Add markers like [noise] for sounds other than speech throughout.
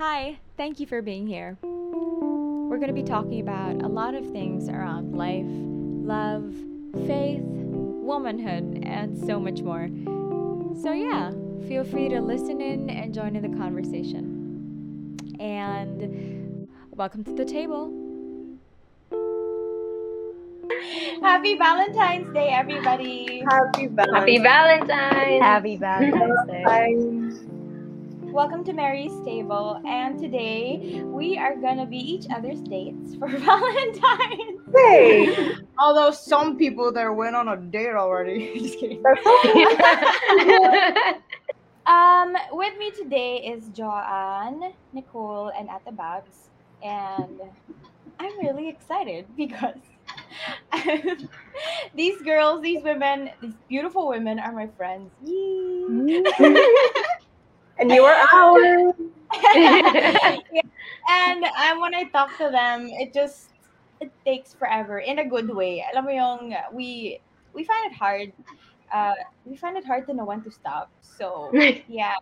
Hi, thank you for being here. We're going to be talking about a lot of things around life, love, faith, womanhood, and so much more. So, yeah, feel free to listen in and join in the conversation. And welcome to the table. Happy Valentine's Day, everybody. Happy Valentine's Happy Valentine's. Happy Valentine's Day. Welcome to Mary's Table, and today we are gonna be each other's dates for [laughs] Valentine's. Day. Although some people there went on a date already. [laughs] Just kidding. [laughs] Um, with me today is Joanne, Nicole, and Ate Babs, and I'm really excited because these girls, these women, these beautiful women are my friends. Yee. And you are ours. [laughs] And um, when I talk to them, it just it takes forever in a good way. Alam mo yung we we find it hard. Uh, we find it hard to know when to stop. So yeah,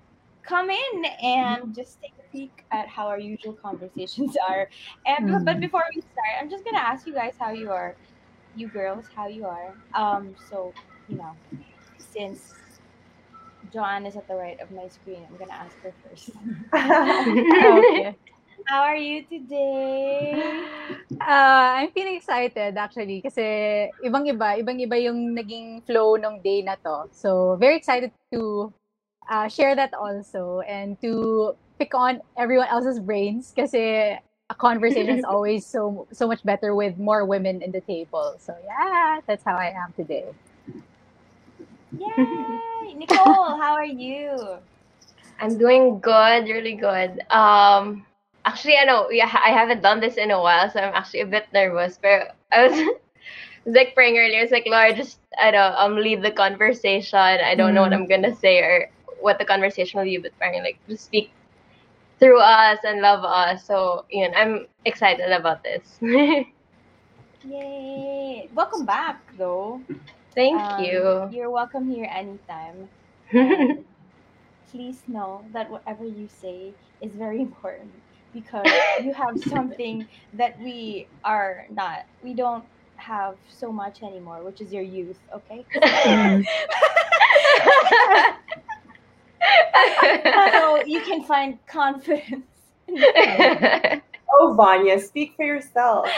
come in and just take a peek at how our usual conversations [laughs] are. And but Mhm. before we start, I'm just gonna ask you guys how you are, you girls, how you are. Um, so you know, since Joanne is at the right of my screen, I'm gonna ask her first. [laughs] okay. How are you today? Uh, I'm feeling excited actually kasi ibang-iba, ibang-iba yung naging flow ng day na to. So, very excited to uh, share that also and to pick on everyone else's brains kasi a conversation is [laughs] always so so much better with more women in the table. So, yeah, that's how I am today. Yay! Nicole, how are you? I'm doing good, really good. Um, actually, I know yeah, I haven't done this in a while, so I'm actually a bit nervous. But I was, [laughs] was like praying earlier. It's like Lord, just I don't um lead the conversation. I don't know what I'm gonna say or what the conversation will be, but praying like just speak through us and love us. So you know, I'm excited about this. [laughs] Yay! Welcome back, though. Thank Um, you. You're welcome here anytime. [laughs] Please know that whatever you say is very [laughs] important because you have something that we are not. We don't have so much anymore, which is your youth. Okay. [laughs] so you can find confidence. oh, Vanya, speak for yourself.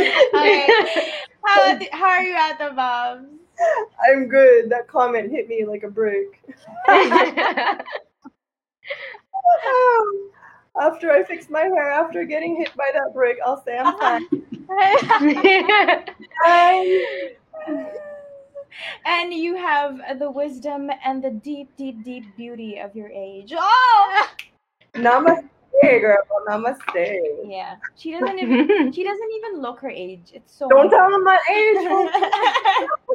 Okay. [laughs] How, how are you Ate Babs? I'm good. That comment hit me like a brick. [laughs] after I fix my hair, after getting hit by that brick, I'll say I'm uh-huh. fine. [laughs] Fine. and you have the wisdom and the deep, deep, deep beauty of your age. Oh, Namaste, girl. Namaste. yeah. She doesn't even. [laughs] She doesn't even look her age. It's so. Don't tell them my age.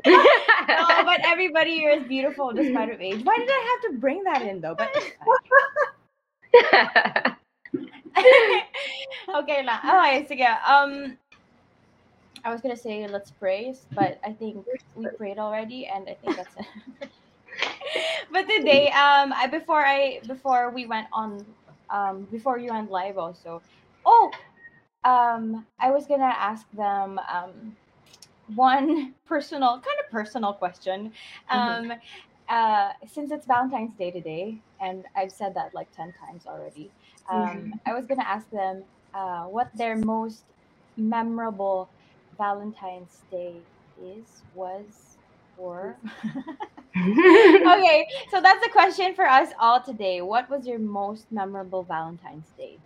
[laughs] no, but everybody here is beautiful despite of age. Why did I have to bring that in though? But [laughs] okay lang. Okay, sige. Um, I was gonna say let's pray, but I think we prayed already, and I think that's it. but today, um, I before I before we went on, um, before you went live also. Oh, um, I was gonna ask them um one [laughs] personal, kind of personal question. Um, uh, since it's Valentine's Day today, and I've said that like ten times already, um, I was gonna ask them uh, what their most memorable Valentine's Day is, was, or. [laughs] okay, so that's a question for us all today. What was your most memorable Valentine's Day?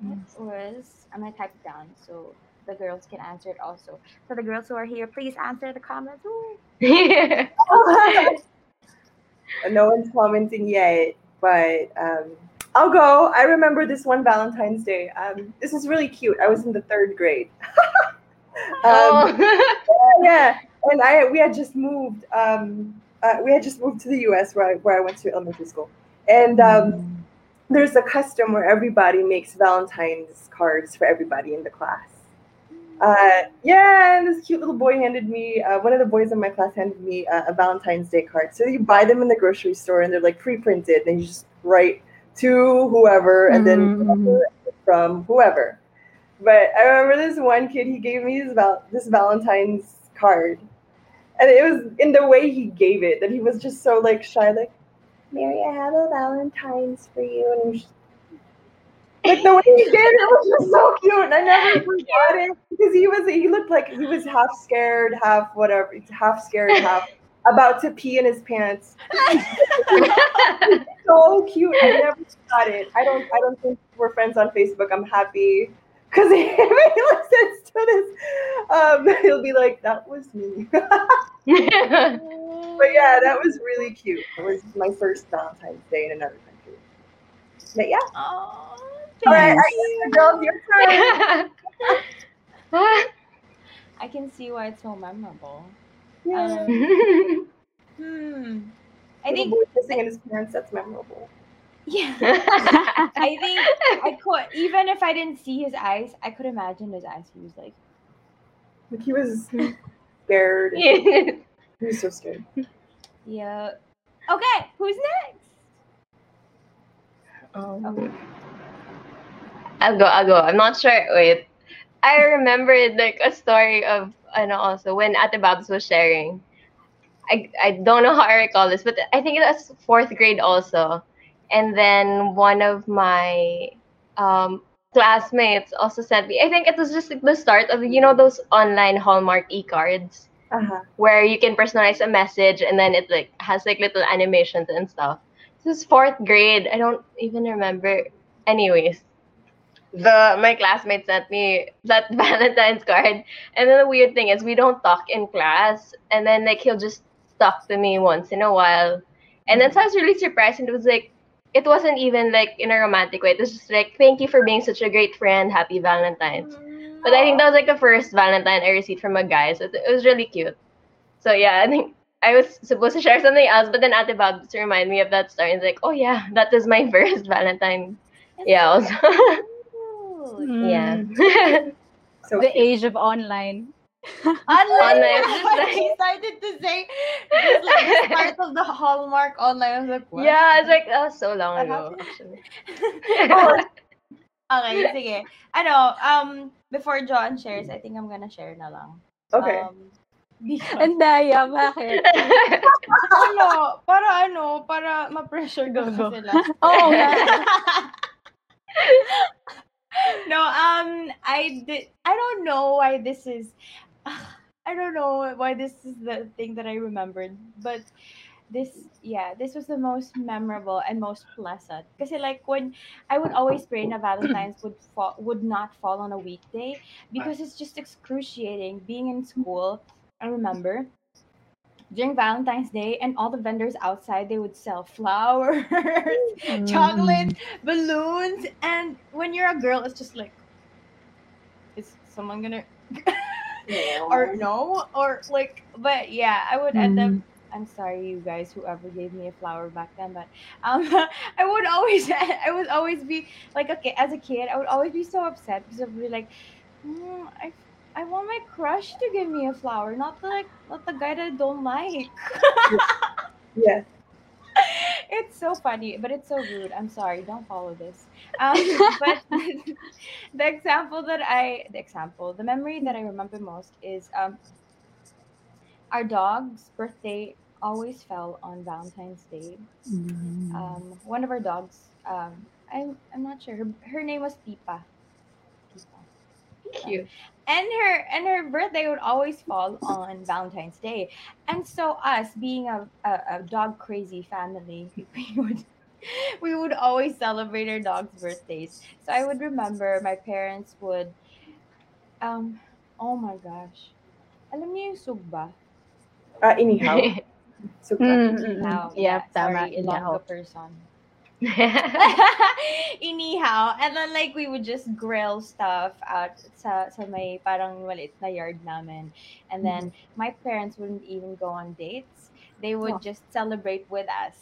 What was I'm gonna type it down so the girls can answer it also. For the girls who are here, please answer the comments. Ooh. [laughs] [laughs] no one's commenting yet, but um, I'll go. I remember this one Valentine's Day. Um, this is really cute. I was in the third grade. [laughs] um, oh. yeah, and I we had just moved. Um, uh, we had just moved to the U.S. where I, where I went to elementary school, and um, there's a custom where everybody makes Valentine's cards for everybody in the class. Uh, yeah, and this cute little boy handed me, uh, one of the boys in my class handed me uh, a Valentine's Day card. So you buy them in the grocery store and they're like pre printed, and you just write to whoever and then Mhm. from whoever. But I remember this one kid, he gave me this, val- this Valentine's card. And it was in the way he gave it that he was just so like shy, like, Mary, I have a Valentine's for you. And just- like the way he did it was just so cute. And I never [laughs] forgot it because he was he looked like he was half scared, half whatever, half scared, half about to pee in his pants. [laughs] [laughs] so cute. I never got it. I don't I don't think we're friends on Facebook. I'm happy. Cause if [laughs] he listens to this, um, [laughs] he'll be like, "That was me." [laughs] but yeah, that was really cute. It was my first Valentine's Day in another country. But yeah, Oh, all right. I, girls, your turn. I can see why it's so memorable. Yeah. Um, hmm. I think boy kissing in his parents. That's memorable. Yeah. [laughs] I think I could even if I didn't see his eyes, I could imagine his eyes. He was like, Like he was scared. [laughs] He was so scared. yeah. Okay, who's next? Um, I'll go. I'll go. I'm not sure. Wait, I remembered like a story of and also when Ate Babs was sharing. I I don't know how I recall this, but I think it was fourth grade also, and then one of my um classmates also sent me. I think it was just like, the start of you know those online Hallmark e-cards Uh-huh. where you can personalize a message and then it like has like little animations and stuff. This is fourth grade. I don't even remember. Anyways, the my classmate sent me that [laughs] Valentine's card, and then the weird thing is we don't talk in class, and then like he'll just talk to me once in a while, and then so I was really surprised, and it was like it wasn't even like in a romantic way. It was just like thank you for being such a great friend. Happy Valentine's. But I think that was like the first Valentine I received from a guy, so it it was really cute. So yeah, I think I was supposed to share something else, but then Ate Babs reminded me of that story. And it's like, oh yeah, that was my [laughs] first Valentine. Yeah, also. yeah. So [laughs] hmm. [laughs] the age of online. Online. Online, it's just [laughs] I started to say this like the start [laughs] of the Hallmark online. I was like, what? yeah, it's like that was so long ago, happened? actually. [laughs] okay, sige. Ano, um, before John shares, I think I'm gonna share na lang. okay. Um, because, Ang daya, bakit? ano, para ano, para ma-pressure ko Go, go. sila. Oo nga. no, um, I did. I don't know why this is. I don't know why this is the thing that I remembered, but this, yeah, this was the most memorable and most pleasant. Because like when I would always pray na Valentine's would fall, would not fall on a weekday because it's just excruciating being in school. I remember during Valentine's Day, and all the vendors outside they would sell flowers, [laughs] chocolate, balloons, and when you're a girl, it's just like, is someone gonna [laughs] or no or like? But yeah, I would end up. Mm. I'm sorry, you guys, whoever gave me a flower back then, but um, [laughs] I would always, [laughs] I would always be like, okay, as a kid, I would always be so upset because I'd be like, mm, I, I want my crush to give me a flower, not the like, not the guy that I don't like. [laughs] Yeah. [laughs] it's so funny, but it's so rude. I'm sorry. Don't follow this. Um, [laughs] but [laughs] the example that I, the example, the memory that I remember most is um, our dog's birthday always fell on Valentine's Day. Mm. Um, one of our dogs, um, I'm, I'm not sure. Her, her name was Pipa. Pipa Cute. and her and her birthday would always fall on Valentine's Day. And so us being a, a, a dog crazy family, [laughs] we would we would always celebrate our dog's birthdays. So I would remember my parents would um oh my gosh. Alam niyo yung sugba? Uh, anyhow. [laughs] So Mm, mm, mm. Inihaw. Yep, tama, Sorry, inihaw. Ilonggo person. [laughs] Inihaw. And then like we would just grill stuff out sa, sa may parang maliit na yard namin. And then my parents wouldn't even go on dates. They would Oh. just celebrate with us.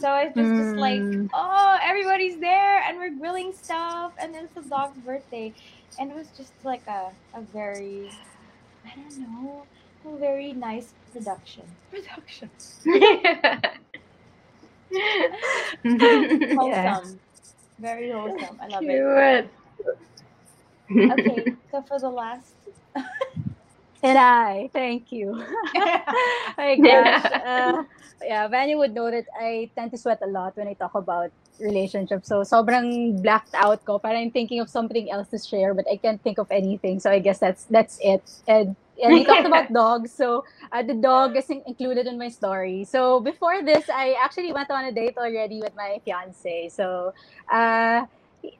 So it's just, just like, Mm. oh, everybody's there and we're grilling stuff and it's the dog's birthday. and it was just like a a very I don't know a very nice production. Production. [laughs] [laughs] Wholesome. Very wholesome. I love it. Okay, so for the last [laughs] And I, thank you. [laughs] my gosh. Uh, yeah, Vanny would know that I tend to sweat a lot when I talk about relationships. So sobrang blacked out ko. Parang I'm thinking of something else to share, but I can't think of anything. So I guess that's that's it. And and we talked about [laughs] dogs. So uh, the dog is in- included in my story. So before this, I actually went on a date already with my fiance. So uh,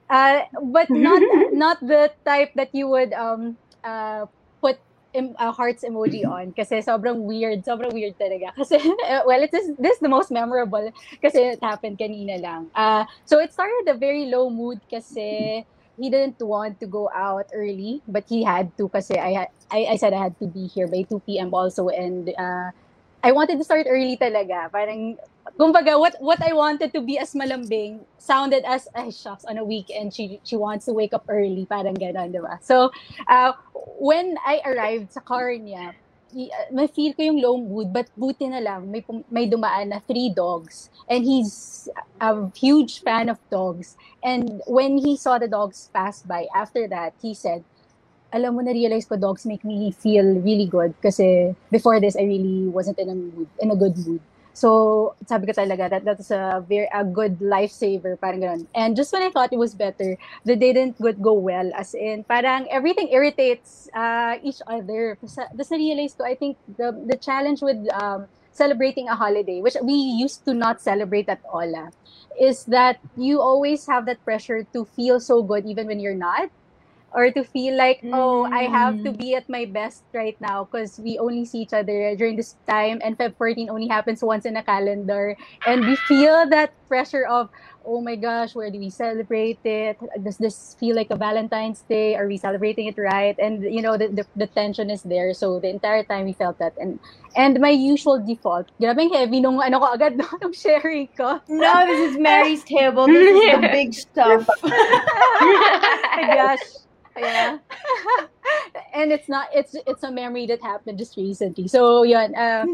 uh, but not [laughs] not the type that you would um uh, put em- uh, hearts emoji [laughs] on kasi sobrang weird sobrang weird talaga kasi uh, well it is this the most memorable kasi it happened kanina lang uh, so it started a very low mood kasi he didn't want to go out early but he had to kasi I, I I said I had to be here by 2 p.m. also and uh, I wanted to start early talaga parang kumbaga what what I wanted to be as malambing sounded as ay shucks on a weekend she she wants to wake up early parang gano'n di ba so uh, when I arrived sa car niya uh, may feel ko yung low mood but buti na lang may may dumaan na three dogs. And he's a huge fan of dogs. And when he saw the dogs pass by after that he said alam mo na realize ko dogs make me feel really good kasi before this I really wasn't in a mood in a good mood So, sabi ko talaga that that's a very a good lifesaver, parang ganun. And just when I thought it was better, the day didn't go, well. As in, parang everything irritates uh, each other. Tapos na-realize ko, I think the the challenge with um, celebrating a holiday, which we used to not celebrate at all, ah, is that you always have that pressure to feel so good even when you're not or to feel like oh i have to Mm. be at my best right now because we only see each other during this time and feb 14 only happens once in a calendar and we feel that pressure of oh my gosh where do we celebrate it does this feel like a valentine's day are we celebrating it right and you know the, the, the tension is there so the entire time we felt that and and my usual default grabe heavy nung ano ko agad no, [laughs] nung sharing ko No, this is Mary's table. This is the [laughs] big stuff. [laughs] my gosh. Yeah. [laughs] and it's not it's it's a memory that happened just recently. So yun, uh,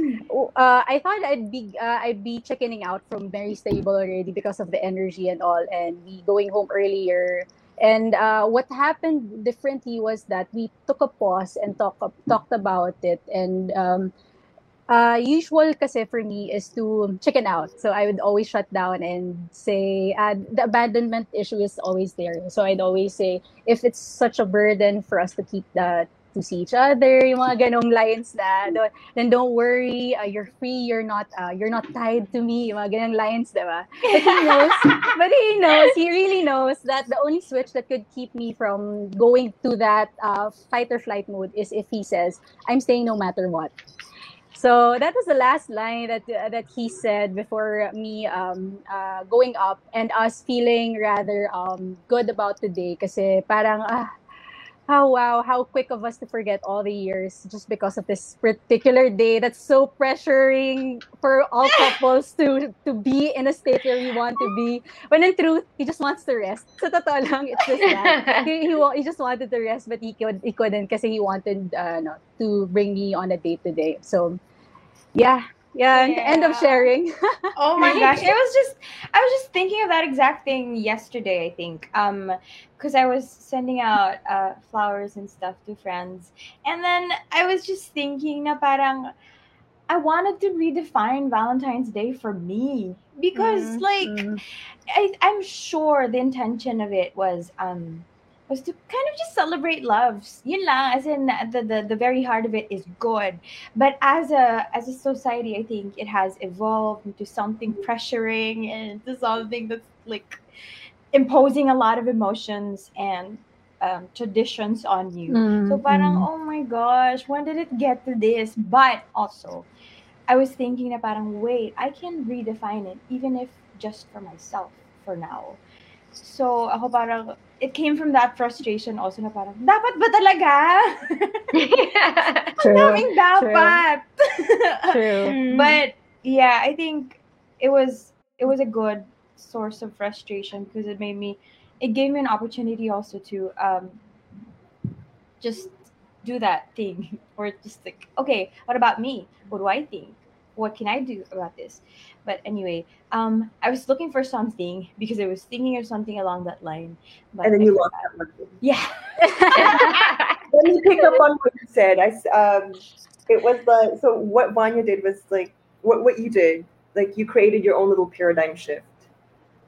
uh, I thought I'd be uh, I'd be checking out from very stable already because of the energy and all and we going home earlier. And uh, what happened differently was that we took a pause and talk talked about it and um, uh, usual kasi for me is to chicken out. So I would always shut down and say uh, the abandonment issue is always there. So I'd always say if it's such a burden for us to keep the to see each other, yung mga ganong lines na, do- then don't worry, uh, you're free, you're not uh, you're not tied to me, yung mga ganong lines, diba? But he knows, [laughs] but he knows, he really knows that the only switch that could keep me from going to that uh, fight or flight mode is if he says, I'm staying no matter what. So that was the last line that uh, that he said before me um, uh, going up and us feeling rather um, good about today kasi parang ah how wow how quick of us to forget all the years just because of this particular day that's so pressuring for all [laughs] couples to to be in a state where we want to be. When in truth he just wants to rest. Sa totoo lang it's just that [laughs] he, he, he just wanted to rest but he, could, he couldn't kasi he wanted uh, no, to bring me on a date today so yeah yeah, end of sharing Oh [laughs] my gosh, it was just I was just thinking of that exact thing yesterday. I think um because I was sending out uh, flowers and stuff to friends, and then I was just thinking na parang I wanted to redefine Valentine's Day for me because Mm, like mm. I, I'm sure the intention of it was um was to kind of just celebrate loves. Yun lang, as in the, the the very heart of it is good. But as a as a society, I think it has evolved into something pressuring and into something that's like imposing a lot of emotions and um, traditions on you. So Mm, parang, mm. oh my gosh, when did it get to this? But also, I was thinking na parang, wait, I can redefine it even if just for myself for now. So ako parang, it came from that frustration also na parang, dapat ba talaga? [laughs] Ang True, daming dapat. true. [laughs] But yeah, I think it was it was a good source of frustration because it made me it gave me an opportunity also to um just do that thing. [laughs] Or just like okay what about me? What do i think what can i do about this but anyway um i was looking for something because i was thinking of something along that line but And then I you lost that one. yeah [laughs] Let me pick up on what you said. I um, it was the so what Vanya did was like what what you did. Like you created your own little paradigm shift.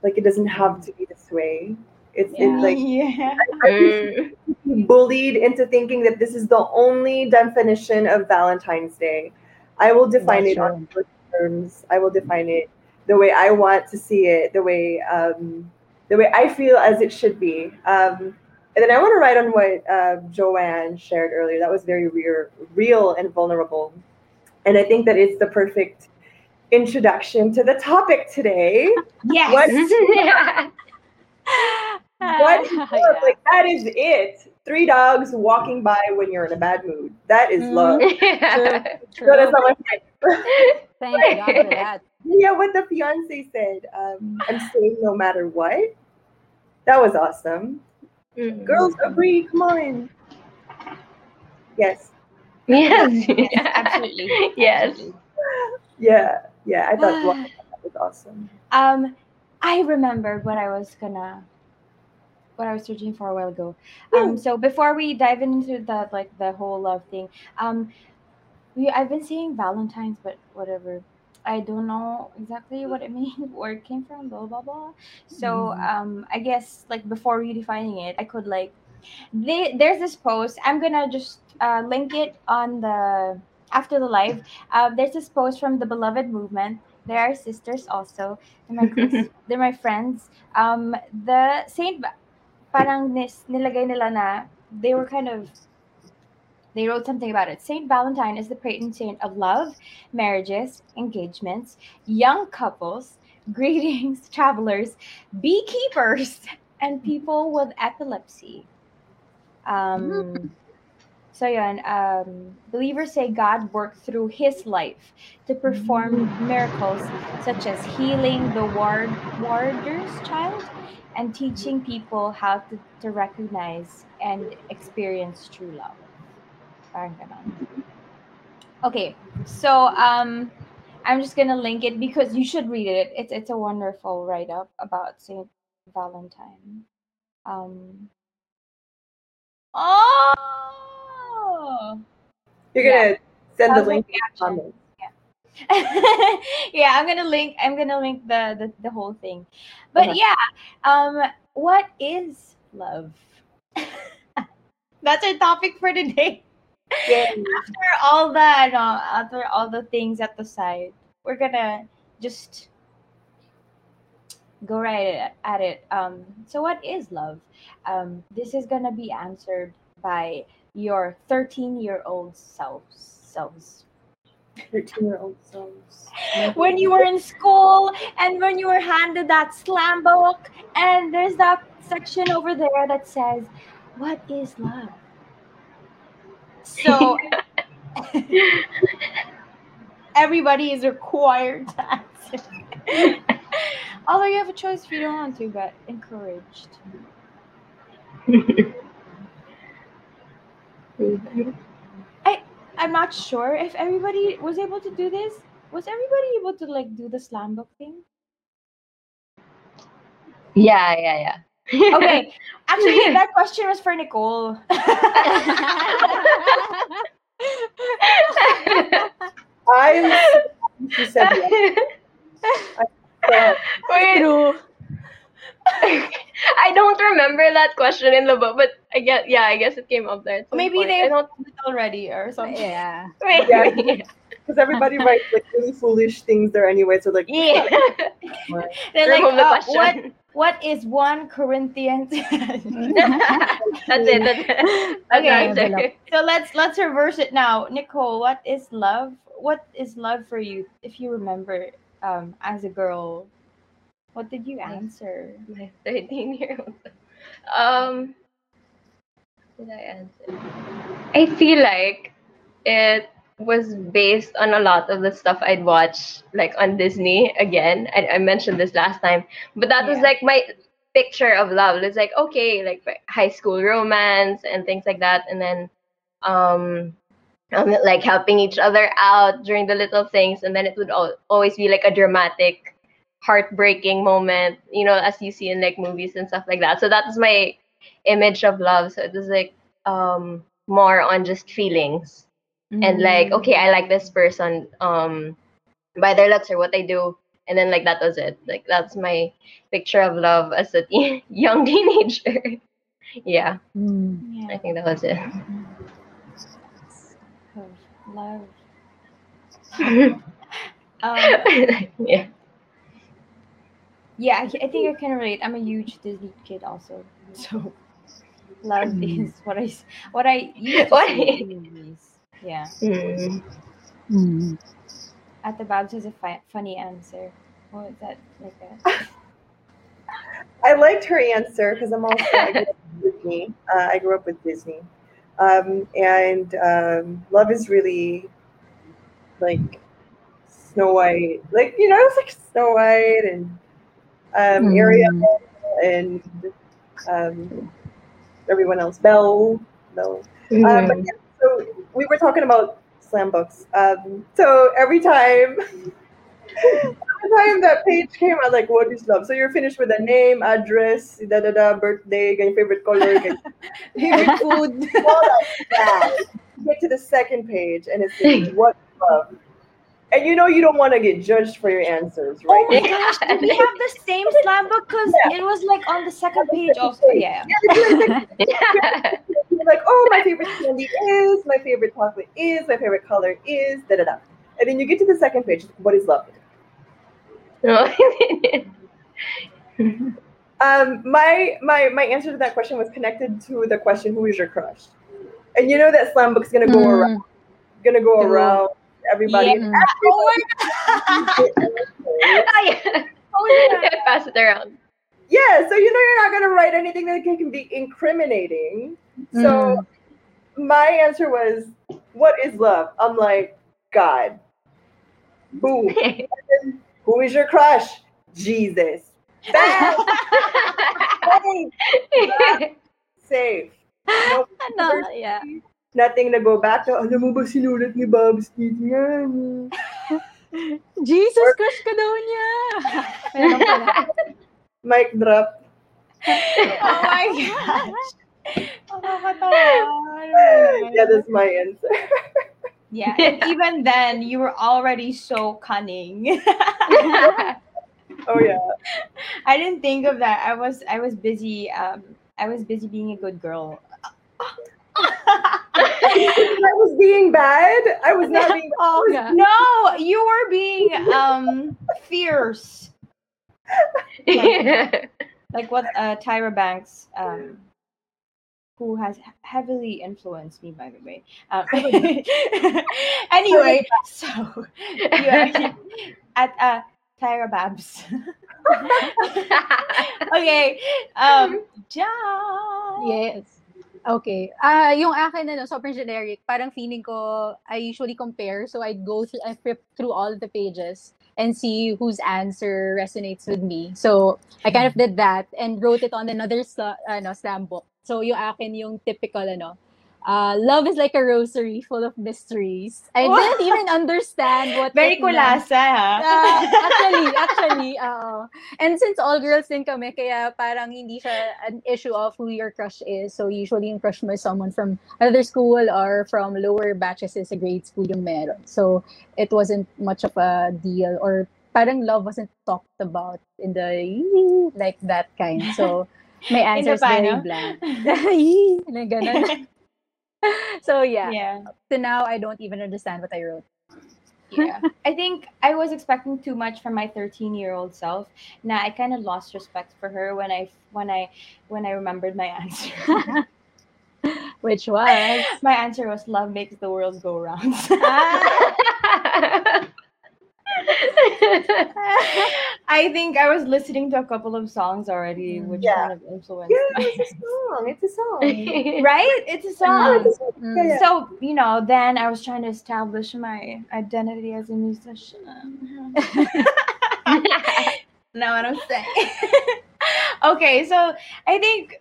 Like it doesn't have to be this way. It's Yeah. it's like yeah Mm. bullied into thinking that this is the only definition of Valentine's Day. I will define That's it on your terms. I will define it the way I want to see it, the way um, the way I feel as it should be. Um, and then I want to write on what uh, Joanne shared earlier. That was very real, real and vulnerable. And I think that it's the perfect introduction to the topic today. yes What yeah. What? Yeah. Like that is it. Three dogs walking by when you're in a bad mood. That is Mm. love. Yeah. [laughs] True. So that's not my friend. Thank God for [laughs] that. yeah, what the fiance said. Um, I'm staying no matter what. That was awesome. Mm. Girls agree. Come on. Yes. Yes. [laughs] yes absolutely Yes. Absolutely. Yeah. Yeah. I thought wow, that was awesome. Um, I remembered what I was gonna, what I was searching for a while ago. Um, so before we dive into the like the whole love thing, um, we I've been saying Valentine's, but whatever. I don't know exactly what it [laughs] means, where it came from, blah blah blah. So um, I guess like before redefining it, I could like, they, there's this post. I'm gonna just uh, link it on the after the live. Uh, there's this post from the Beloved Movement. They are sisters also. They're my [laughs] close, they're my friends. Um, the Saint, parang nis, nilagay nila na they were kind of they wrote something about it. Saint Valentine is the patron saint of love, marriages, engagements, young couples, [laughs] greetings, travelers, beekeepers, [laughs] and people with epilepsy. Um, so yun, um, believers say God worked through his life to perform miracles such as healing the ward warder's child and teaching people how to, to recognize and experience true love. Parang ganon. Okay, so um, I'm just gonna link it because you should read it. It's it's a wonderful write up about Saint Valentine. Um. Oh. You're gonna send That the link in the reaction. comments. [laughs] yeah, I'm gonna link. I'm gonna link the the, the whole thing. But Okay. yeah, um, what is love? [laughs] That's our topic for today. Yay. [laughs] After all the no, after all the things at the side, we're gonna just go right at, at it. Um, so what is love? Um, this is gonna be answered by your 13 year old selves. Selves. 13 year old souls. when you were in school and when you were handed that slam book and there's that section over there that says what is love? So [laughs] everybody is required to answer. [laughs] Although you have a choice if you don't want to but encouraged [laughs] i'm not sure if everybody was able to do this was everybody able to like do the slam book thing yeah, yeah, yeah. [laughs] Okay, actually, [laughs] that question was for Nicole. [laughs] I'm. she said yes. Yeah. Wait, True. [laughs] I don't remember that question in the book, but I guess yeah, I guess it came up there. at Maybe point. they I don't. already or something. Yeah. [laughs] Wait, Yeah. Because everybody writes like really foolish things there anyway. So like yeah. [laughs] They're like, Remove the what what is one Corinthians? that's it. That's it. That's Okay. so let's let's reverse it now. Nicole, what is love? What is love for you? If you remember, um, as a girl, what did you answer? My [laughs] 13 year old. Um, what did I answer? I feel like it was based on a lot of the stuff I'd watched, like on Disney. Again, I, I mentioned this last time, but that was like my picture of love. It's like okay, like high school romance and things like that, and then um, um like helping each other out during the little things, and then it would al- always be like a dramatic, heartbreaking moment, you know, as you see in like movies and stuff like that. So that's my image of love. So it was like um more on just feelings and like Mm. okay i like this person um by their looks or what they do and then like that was it like that's my picture of love as a teen- [laughs] young teenager [laughs] yeah Mm. i think that was it love. [laughs] Um, yeah yeah, I, I think I can relate. I'm a huge Disney kid also, [laughs] so love Mm. is what I what I [laughs] used to What? movies. Yeah, Mm. Mm. Ate Babs has a fi- funny answer. What was that like That? [laughs] I liked her answer because I'm also I grew up with Disney. Uh, I grew up with Disney, um, and um, love is really like Snow White, like you know, it's like Snow White and um, Ariel Mm. and um, everyone else, Belle, Belle. Um, Mm. but yeah, so we were talking about slam books. Um, so every time, [laughs] every time that page came out, like, what is love? So you're finished with a name, address, da da da, birthday, your favorite color. [laughs] Favorite [laughs] food. all of that. Get to the second page, and it's like, what love? And you know you don't want to get judged for your answers, right? Oh right? my gosh, did we have the same [laughs] slam book? Because it was like on the second page also. [laughs] Yeah. You're like, oh, my favorite candy is, my favorite chocolate is, my favorite color is, da da da. And then you get to the second page. What is love? [laughs] Um, my my my answer to that question was connected to the question, "Who is your crush?" And you know that slam book's gonna go Mm. around, gonna go around everybody. Yeah. and Oh everybody [laughs] Oh [laughs] yeah. pass it around yeah, so you know you're not gonna write anything that can be incriminating. So Mm. my answer was, "What is love?" I'm like, God. Boom. [laughs] Who is your crush? Jesus. Bam! Safe. Safe. No, Ano, yeah. Nothing to go back to. Alam mo ba sinulat ni Bob's Kids yan? [laughs] Jesus, crush ka daw niya. [laughs] Meron pala. Mic drop. [laughs] Oh my gosh. Nakakatawa. Yeah, that's my answer. Yeah, and even then, you were already so cunning. Oh yeah. I didn't think of that. I was I was busy. Um, I was busy being a good girl. I was being bad. I was not being [laughs] Oh, yeah. no, you were being um fierce, [laughs] like what uh, Tyra Banks, um, who has heavily influenced me, by the way. Um, [laughs] anyway, so yeah, at uh, Tyra Babs. okay, um, John. Yes. Okay. Ah, yung akin ano, sobrang generic. Parang feeling ko I usually compare so I'd go through I flip through all the pages and see whose answer resonates with me. So, I kind of did that and wrote it on another sla, ano, slam book. So, yung akin yung typical ano, uh, love is like a rosary full of mysteries. I didn't even understand what [laughs] Very kulasa, ha? Ah, actually, [laughs] actually, oo. And since all girls din kami, kaya parang hindi siya an issue of who your crush is. So usually yung crush mo is someone from another school or from lower batches is a grade school yung meron. So it wasn't much of a deal or parang love wasn't talked about in the like that kind. So [laughs] my answer is very bland. Na ganun. [laughs] so yeah, yeah. to now I don't even understand what I wrote. yeah. I think i was expecting too much from my 13 year old self. Now i kind of lost respect for her when i when i when i remembered my answer. [laughs] Which was? [laughs] My answer was love makes the world go round ah. I think i was listening to a couple of songs already which Yeah. kind of influenced Yeah, it's a song. It's a song. [laughs] right it's a song it's a song. Mm. Yeah, yeah. so you know then i was trying to establish my identity as a musician [laughs] know what I'm saying? [laughs] okay, so I think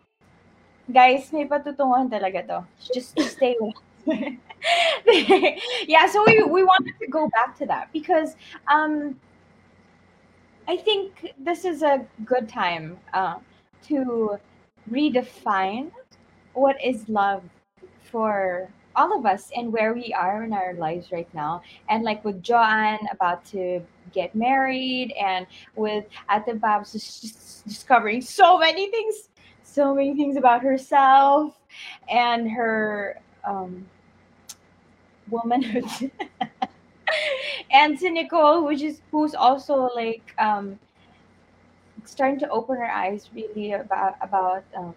guys, may patutunguhan talaga to. Just stay with yeah, so we we wanted to go back to that because um I think this is a good time uh, to redefine what is love for all of us and where we are in our lives right now. And like with Joanne about to get married, and with Ate Babs just discovering so many things, so many things about herself and her um, womanhood. [laughs] and to Nicole, which is who's also like um, starting to open her eyes really about about um,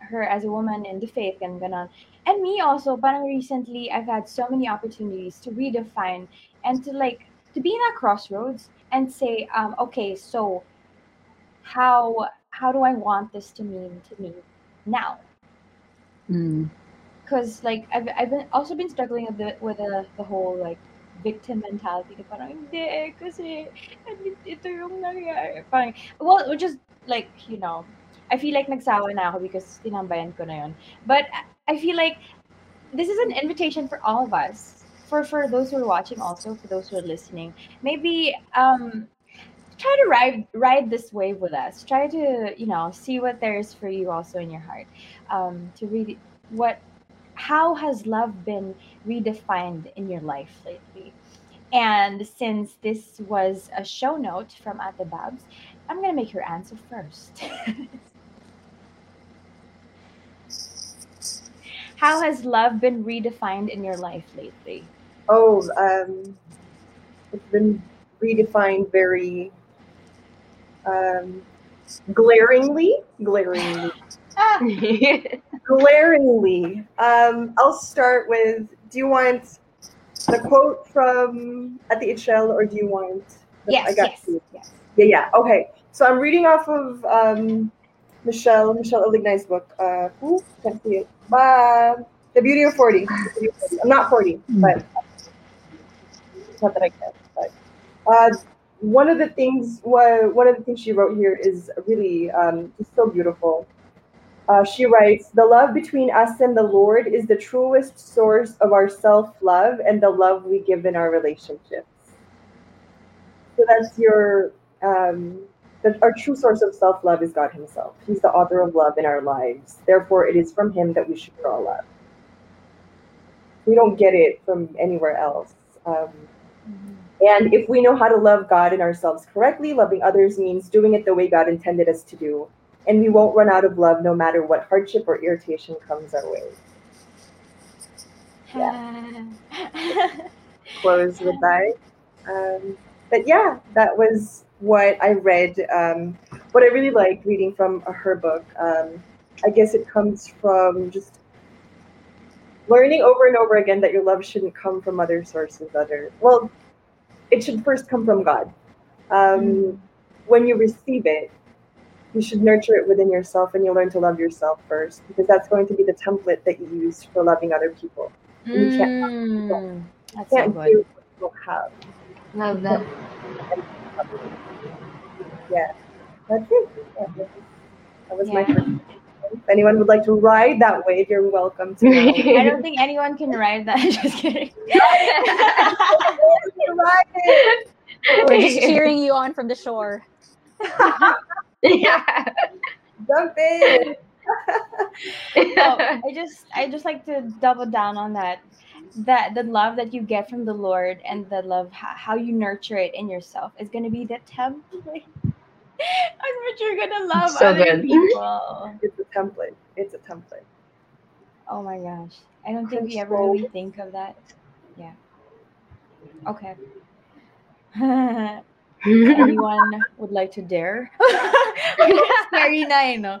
her as a woman in the faith and gonna and me also but recently i've had so many opportunities to redefine and to like to be in that crossroads and say um okay so how how do i want this to mean to me now Mm. because like I've, I've been also been struggling a bit with the, the whole like victim mentality na parang hindi eh, kasi ito yung nangyari. Parang well is like you know I feel like nagsawa na ako because tinambayan ko na yun. But I- I feel like this is an invitation for all of us for for those who are watching also for those who are listening. Maybe um try to ride ride this wave with us. Try to you know see what there is for you also in your heart um to read what how has love been redefined in your life lately and since this was a show note from Ate Babs, I'm gonna make her answer first. [laughs] How has love been redefined in your life lately? Oh, um, it's been redefined very um, glaringly. Glaringly. Ah, [laughs] glaringly. Um, I'll start with do you want the quote from at the HL or do you want the, yes, I got yes, you. yes. Yeah, yeah. Okay. So I'm reading off of um, Michelle, Michelle Alignay's book. Uh, ooh, can't see it. Uh, the Beauty of 40. The Beauty of 40. I'm not 40, but not that I can. But uh, one of the things, one one of the things she wrote here is really um, just so beautiful. Uh, she writes, "The love between us and the Lord is the truest source of our self-love and the love we give in our relationships." So that's your um, that our true source of self love is God Himself. He's the author of love in our lives. Therefore, it is from Him that we should draw love. We don't get it from anywhere else. Um, and if we know how to love God and ourselves correctly, loving others means doing it the way God intended us to do. And we won't run out of love no matter what hardship or irritation comes our way. [laughs] Yeah. [laughs] Close with that. Um, but yeah, that was what I read. Um, what I really liked reading from her book. Um, I guess it comes from just learning over and over again that your love shouldn't come from other sources. Other well, it should first come from God. Um, When you receive it, you should nurture it within yourself, and you'll learn to love yourself first, because that's going to be the template that you use for loving other people. You can't, Mm, that's you can't good. what you don't have. Love that. Yeah, that's it. Yeah, that was- was my first. If anyone would like to ride that wave, you're welcome to. [laughs] I don't think anyone can ride that. [laughs] Just kidding. [laughs] We're just cheering you on from the shore. Yeah. [laughs] Jump in. Oh, I just I just like to double down on that. That the love that you get from the Lord and the love how, how you nurture it in yourself is gonna be the template [laughs] on which you're gonna love So other good. people. [laughs] It's a template. It's a template. Oh my gosh. I don't think we ever really think of that. Yeah. Okay. Anyone would like to dare? Scary na eh, no?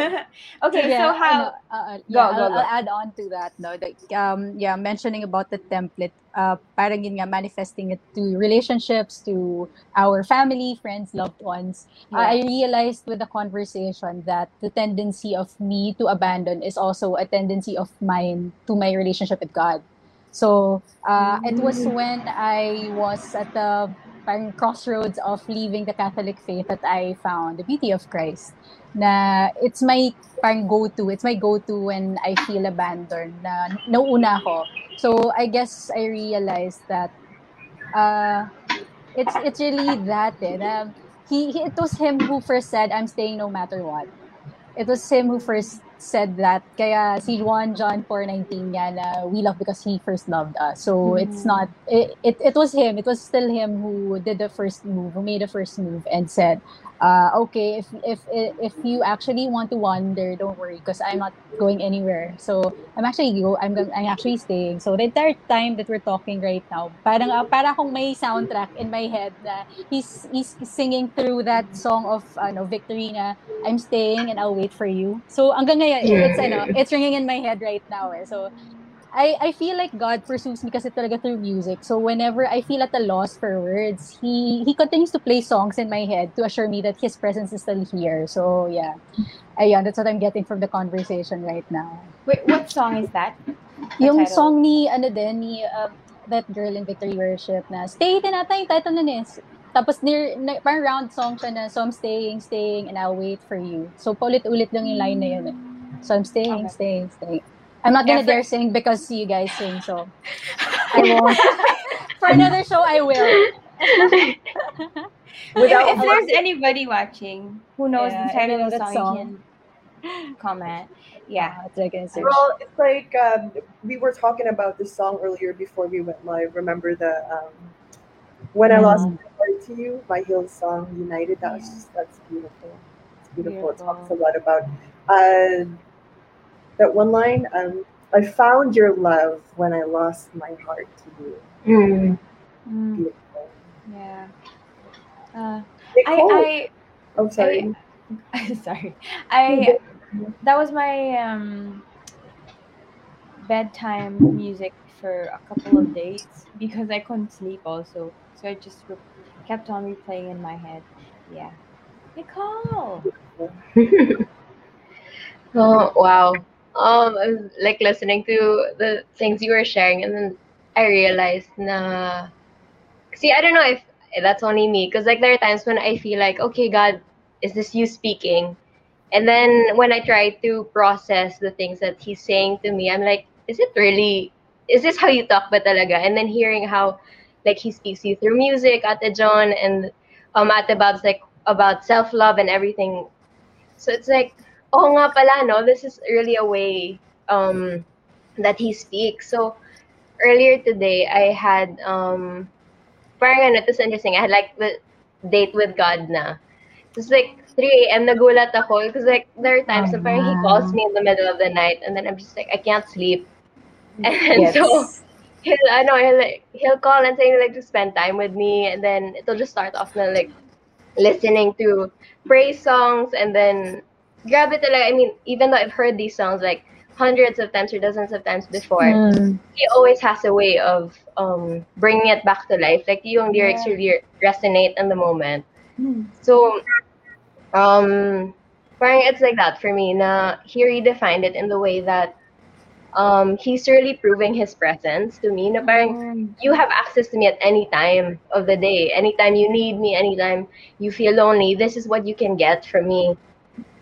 [laughs] okay, so how... uh, uh, Go, yeah, go, I'll, go. I'll add on to that. No, like, um, yeah, mentioning about the template, uh, parang yun nga, manifesting it to relationships, to our family, friends, loved ones. I I realized with the conversation that the tendency of me to abandon is also a tendency of mine to my relationship with God. So uh, it was when I was at the parang crossroads of leaving the Catholic faith that I found the beauty of Christ. Na it's my parang go-to. It's my go-to when I feel abandoned. Na nauuna ako. So I guess I realized that uh, it's it's really that eh, na he, he it was him who first said I'm staying no matter what. It was him who first said that. Kaya si Juan John 4:19 niya na we love because he first loved us. So it's not it, it it was him. It was still him who did the first move, who made the first move and said, uh, okay, if if if you actually want to wander, don't worry because I'm not going anywhere. So I'm actually go I'm I'm actually staying. So the entire time that we're talking right now, parang uh, para akong may soundtrack in my head na he's he's singing through that song of ano Victory na I'm staying and I'll wait for you. So hanggang ngayon it's ano, it's ringing in my head right now eh. So I I feel like God pursues me kasi talaga through music. So whenever I feel at a loss for words, he he continues to play songs in my head to assure me that his presence is still here. So yeah. Ayun, that's what I'm getting from the conversation right now. Wait, what song is that? The Yung title? song ni ano din ni uh, that girl in Victory Worship na Stay din ata yung title nun eh. Tapos near, na, parang round song siya na So I'm staying, staying, and I'll wait for you. So paulit-ulit lang yung line na yun eh. So I'm staying, Okay. staying, staying. I'm not gonna dare sing because you guys sing, so [laughs] I won't. for another show, I will. [laughs] Without if, if there's anybody watching who knows Yeah, the title of the song, song. you can comment. [laughs] Yeah. That's what I. Well, it's like um, we were talking about this song earlier before we went live. Remember the um, when I lost Mm. my heart to you, my Hillsong United. That was just that's beautiful. It's beautiful. It talks a lot about uh, that one line. Um, I found your love when I lost my heart to you. Mm. Mm, Beautiful. yeah. Uh, Nicole. I, oh, sorry. I, [laughs] sorry. I, that was my um, bedtime music for a couple of days because I couldn't sleep also. So I just re- kept on replaying in my head. Yeah. Nicole! [laughs] [laughs] oh wow. Um, I was like listening to the things you were sharing, and then I realized na. See, I don't know if that's only me, because like there are times when I feel like, okay, God, is this you speaking? And then when I try to process the things that He's saying to me, I'm like, is it really? Is this how you talk ba talaga? And then hearing how, like, He speaks you through music, Ate John, and um, Ate Babs, like about self love and everything. So it's like, oh nga pala, no, this is really a way um, that he speaks. So earlier today, I had, um, parang ano, this is interesting. I had like the date with God na. It's like 3 a.m. nagulat ako because like there are times Oh, parang he calls me in the middle of the night and then I'm just like, I can't sleep. And so he'll I know he'll like, he'll call and say like to spend time with me and then it'll just start off na like listening to praise songs and then grab it like I mean even though I've heard these songs like hundreds of times or dozens of times before Mm. he always has a way of um bringing it back to life like yung lyrics Yeah. really resonate in the moment Hmm. so um parang it's like that for me na he redefined it in the way that um he's really proving his presence to me na parang Mm. you have access to me at any time of the day. Anytime you need me, anytime you feel lonely, this is what you can get from me.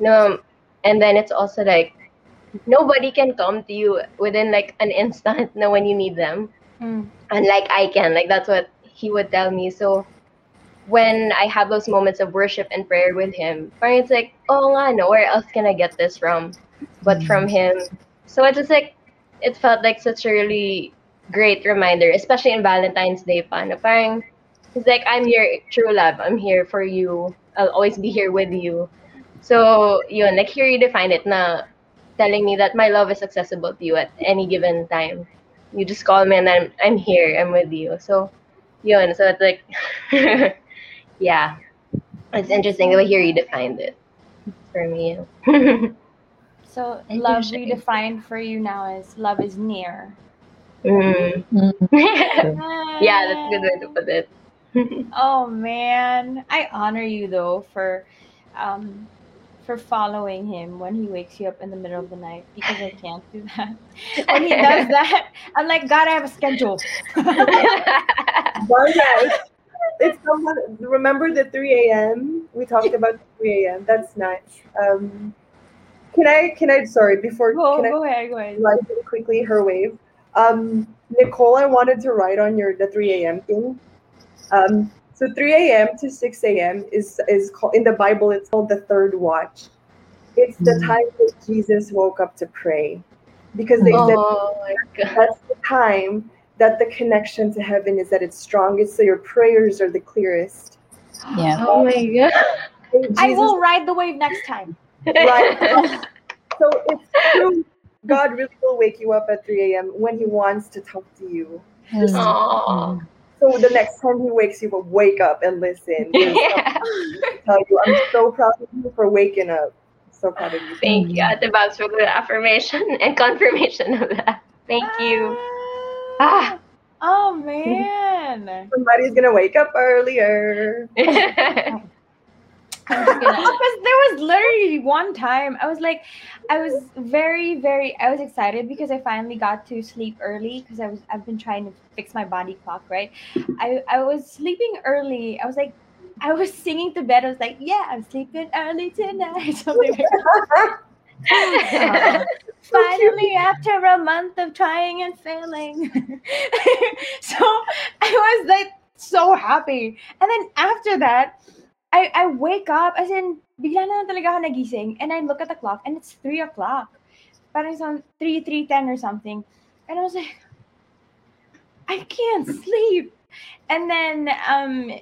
No, and then it's also like nobody can come to you within like an instant. No, [laughs] when you need them, Mm. unlike I can. Like that's what he would tell me. So when I have those moments of worship and prayer with him, it's like, oh nga, no, where else can I get this from? But from him. So it's just like, it felt like such a really great reminder, especially in Valentine's Day pa, na parang, it's like, I'm your true love. I'm here for you. I'll always be here with you. So, yun, like, here you define it na telling me that my love is accessible to you at any given time. You just call me and I'm, I'm here. I'm with you. So, yun. So, it's like, [laughs] yeah. It's interesting the way you redefined it for me. [laughs] So I love redefined for you now is love is near. Mm. [laughs] yeah, that's a good way to put it. Oh man, I honor you though for, um, for following him when he wakes you up in the middle of the night because I can't do that. [laughs] When he does that, I'm like, God, I have a schedule. [laughs] Guys. it's someone. Remember the 3 a.m. We talked about 3 a.m. That's nice. Um, can I? Can I? Sorry, before Go, can I ahead, go ahead. quickly her wave? Um, Nicole, I wanted to write on your the 3 a.m. thing. Um, so 3 a.m. to 6 a.m. is is called in the Bible. It's called the third watch. It's the Mhm. time that Jesus woke up to pray, because they said oh my god. that's the time that the connection to heaven is at its strongest. So your prayers are the clearest. Yeah. Oh my god. And I will ride the wave next time. Right. [laughs] So it's true. God really will wake you up at 3 a.m. when He wants to talk to you. Mm. Aw. So the next time He wakes you up, wake up and listen. [laughs] Yeah. tell you. I'm so proud of you for waking up. So proud of you. Thank you, Ate Babs, for the affirmation [laughs] and confirmation of that. Thank you. Ah. Oh man. Somebody's gonna wake up earlier. [laughs] I'm just gonna because there was literally one time I was like I was very very I was excited because I finally got to sleep early because I was I've been trying to fix my body clock right? I I was sleeping early. I was like I was singing to bed. I was like yeah I'm sleeping early tonight. [laughs] Something like that. [laughs] finally after a month of trying and failing. [laughs] So I was like so happy. And then after that I, I wake up, as in, bigla na talaga ako nagising, and I look at the clock, and it's 3 o'clock. Parang some 3, 3.10 or something. And I was like, I can't sleep. And then, um,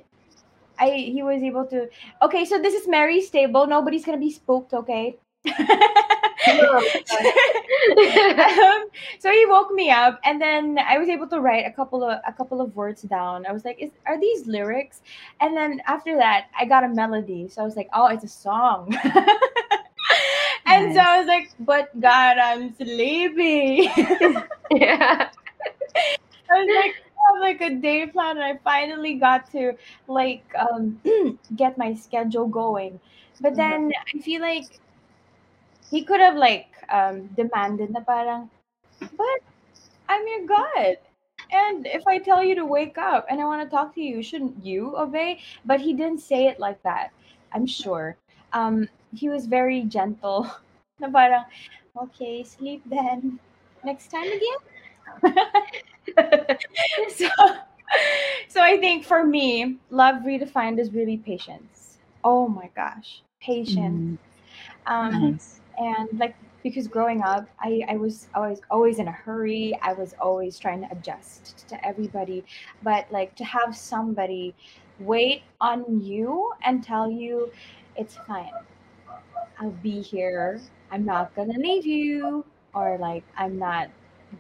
I he was able to, okay, so this is Mary's table. Nobody's gonna be spooked, okay? [laughs] um, so he woke me up and then I was able to write a couple of a couple of words down. I was like, Is, are these lyrics? And then after that, I got a melody. So I was like, oh, it's a song. [laughs] and so I was like, but God, I'm sleepy. [laughs] yeah. I was like, I have like a day plan, and I finally got to like um [clears throat] get my schedule going. But then I feel like he could have like um demanded na parang, but I'm your God. And if I tell you to wake up and I want to talk to you, shouldn't you obey? But he didn't say it like that. I'm sure. Um, he was very gentle. [laughs] Na parang, okay, sleep then. Next time again. [laughs] so, so I think for me, love redefined is really patience. Oh my gosh, patience. Mm. Um, Nice. And like because growing up I, I was always always in a hurry. I was always trying to adjust to everybody. But like to have somebody wait on you and tell you it's fine. I'll be here. I'm not gonna leave you. Or like i'm not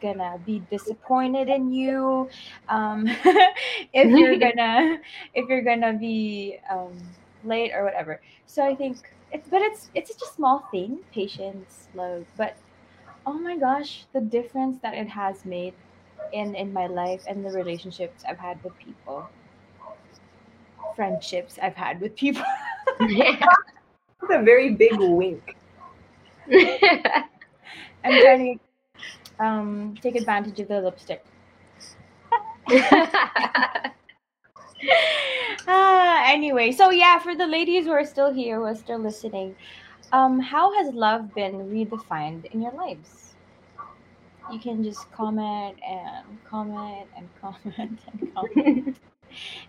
gonna be disappointed in you. Um [laughs] if you're [laughs] gonna if you're gonna be um late or whatever. So i think it's but it's it's such a small thing patience love but oh my gosh the difference that it has made in in my life and the relationships i've had with people friendships i've had with people [laughs] yeah. It's a very big wink. [laughs] i'm trying to um take advantage of the lipstick [laughs] ah anyway so yeah for the ladies who are still here who are still listening um how has love been redefined in your lives you can just comment and comment and [laughs] comment and comment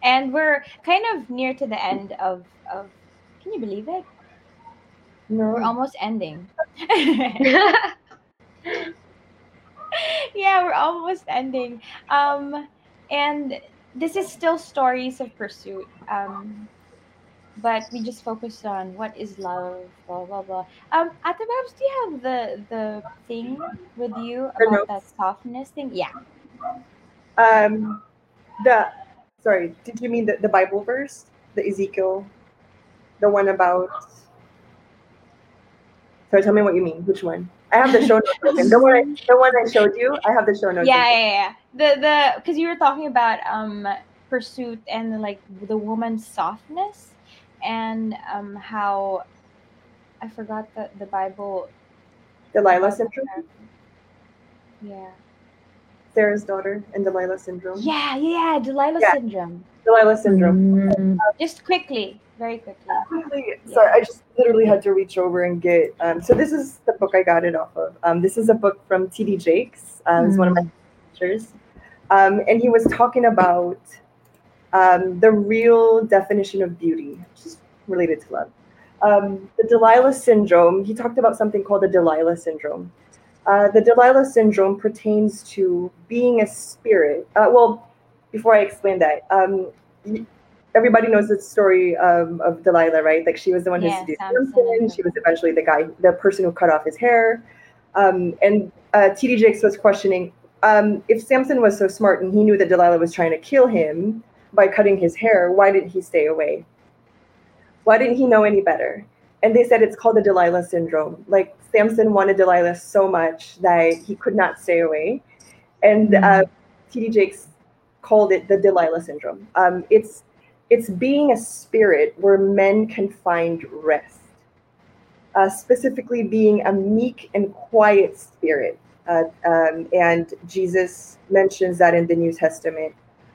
and we're kind of near to the end of of can you believe it No. we're almost ending [laughs] [laughs] yeah, we're almost ending. Um, and this is still stories of pursuit. Um, but we just focused on what is love, blah blah blah. Um, Ate Babs, do you have the the thing with you about that softness thing? Yeah. Um, the sorry, did you mean the, the Bible verse, the Ezekiel, the one about? Sorry, tell me what you mean. Which one? I have the show notes open. The one, I, the one I showed you. I have the show notes. Yeah, open. yeah, yeah. The the because you were talking about um pursuit and like the woman's softness and um how I forgot the the Bible. Delilah syndrome. Yeah. Sarah's daughter and Delilah syndrome. Yeah, yeah, Delilah Yeah. syndrome. Delilah syndrome. Mm. Just quickly, very quickly. Quickly, sorry, I just literally had to reach over and get. Um, so this is the book I got it off of. Um, this is a book from T.D. Jakes. Um, It's one of my teachers, um, and he was talking about um, the real definition of beauty, which is related to love. Um, the Delilah syndrome. He talked about something called the Delilah syndrome. Uh, the Delilah syndrome pertains to being a spirit. Uh, well, before I explain that, um, everybody knows the story um, of Delilah, right? Like she was the one who Yeah, seduced Samson. She was eventually the guy, the person who cut off his hair. Um, and uh, T.D. Jakes was questioning um, if Samson was so smart and he knew that Delilah was trying to kill him by cutting his hair, why didn't he stay away? Why didn't he know any better? And they said it's called the Delilah syndrome. Like Samson wanted Delilah so much that he could not stay away. And uh, T.D. Jakes called it the Delilah syndrome. Um, it's it's being a spirit where men can find rest. Uh, specifically, being a meek and quiet spirit. Uh, um, and Jesus mentions that in the New Testament.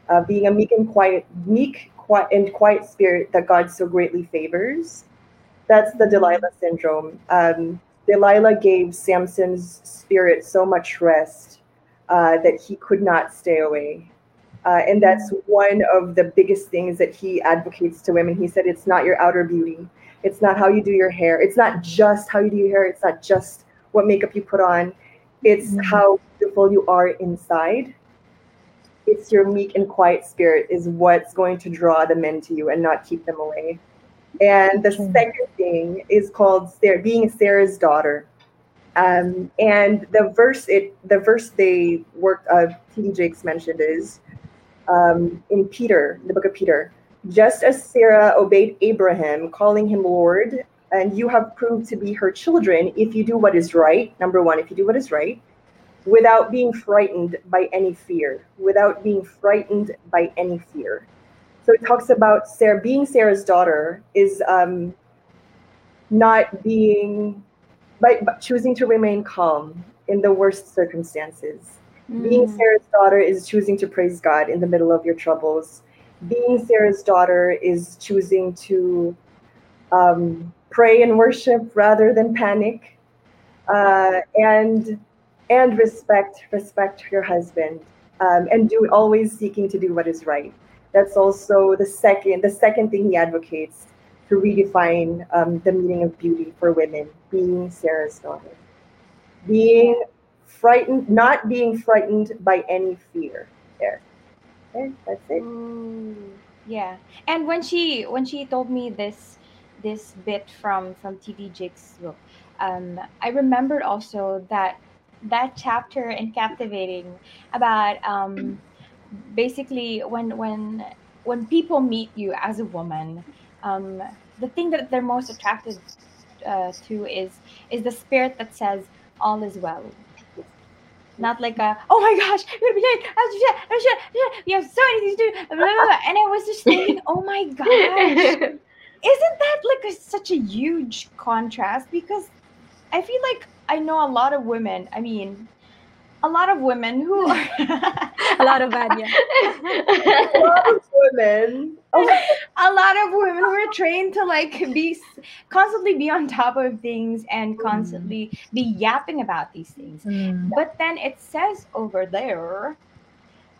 Uh, being a meek and quiet, meek quiet, and quiet spirit that God so greatly favors. That's the Delilah syndrome. Um, Delilah gave Samson's spirit so much rest uh, that he could not stay away. Uh, and that's one of the biggest things that he advocates to women. He said, It's not your outer beauty, it's not how you do your hair, it's not just how you do your hair, it's not just what makeup you put on, it's Mhm. how beautiful you are inside. It's your meek and quiet spirit is what's going to draw the men to you and not keep them away. And the Okay. second thing is called Sarah, being Sarah's daughter. Um, and the verse it the verse they worked uh, T.D. Jakes mentioned is um, in Peter, the book of Peter. Just as Sarah obeyed Abraham, calling him Lord, and you have proved to be her children if you do what is right. Number one, if you do what is right, without being frightened by any fear, without being frightened by any fear. So it talks about Sarah being Sarah's daughter is um, not being, by, choosing to remain calm in the worst circumstances. Being Mm. Sarah's daughter is choosing to praise God in the middle of your troubles. Being Sarah's daughter is choosing to um, pray and worship rather than panic, uh, and and respect respect your husband, um, and do always seeking to do what is right. That's also the second the second thing he advocates to redefine um, the meaning of beauty for women. Being Sarah's daughter, being frightened, not being frightened by any fear. There, there, that's it. Ooh, yeah. And when she when she told me this this bit from from T.D. Jakes' book, um, I remembered also that that chapter in Captivating about um, basically when when when people meet you as a woman, um, the thing that they're most attracted uh, to is is the spirit that says all is well. Not like a oh my gosh, you're gonna be late. Shit, shit, shit, You have so many things to do. blah, blah, blah. And I was just thinking, [laughs] oh my gosh, [laughs] isn't that like a, such a huge contrast? Because I feel like I know a lot of women. I mean, a lot of women who [laughs] are A lot of Vanya. A lot of women. A lot of women were trained to like be constantly be on top of things and constantly be yapping about these things. Mm. But then it says over there,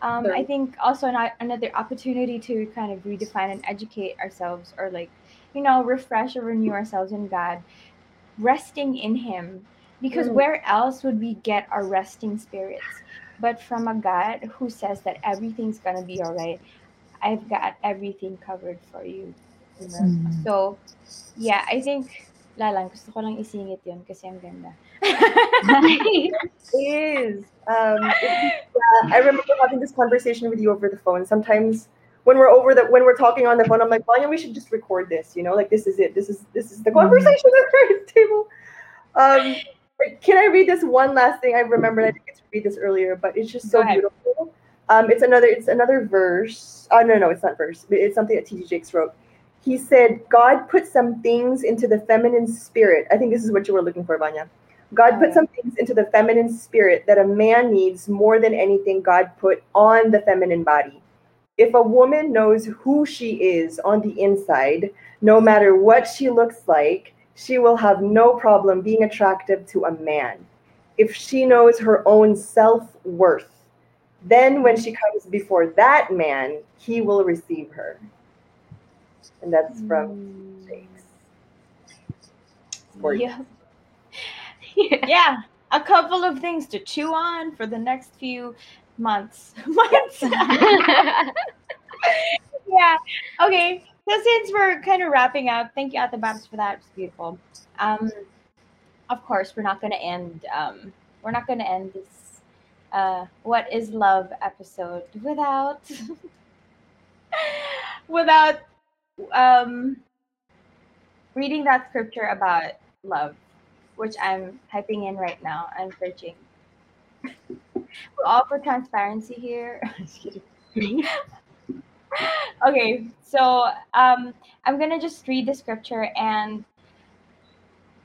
um, I think also an, another opportunity to kind of redefine and educate ourselves or like, you know, refresh or renew ourselves in God, resting in Him. Because Mm. where else would we get our resting spirits? But from a God who says that everything's going to be all right. I've got everything covered for you. Diba? Mm. So, yeah, I think, lalang, gusto ko lang isingit yun kasi ang ganda. [laughs] it is. Um, it- yeah, I remember having this conversation with you over the phone. Sometimes when we're over the when we're talking on the phone, I'm like, Vanya, we should just record this. You know, like this is it. This is this is the conversation [laughs] at the table. Um, can I read this one last thing? I remembered I didn't get to read this earlier, but it's just so beautiful. Um, it's another it's another verse. Oh no, no, it's not verse. It's something that T.D. Jakes wrote. He said, God put some things into the feminine spirit. I think this is what you were looking for, Vanya. God put some things into the feminine spirit that a man needs more than anything God put on the feminine body. if a woman knows who she is on the inside, no matter what she looks like, she will have no problem being attractive to a man. If she knows her own self worth, then when she comes before that man, he will receive her. And that's from Jakes. Yeah. [laughs] yeah, a couple of things to chew on for the next few months. [laughs] months. [laughs] yeah. Okay. So since we're kind of wrapping up, thank you, Ate Babs, for that. It's beautiful. Um, of course, we're not going to end. Um, we're not going to end this uh, "What Is Love" episode without [laughs] without um, reading that scripture about love, which I'm typing in right now. I'm searching. [laughs] We're all for transparency here. [laughs] okay, so um, I'm gonna just read the scripture and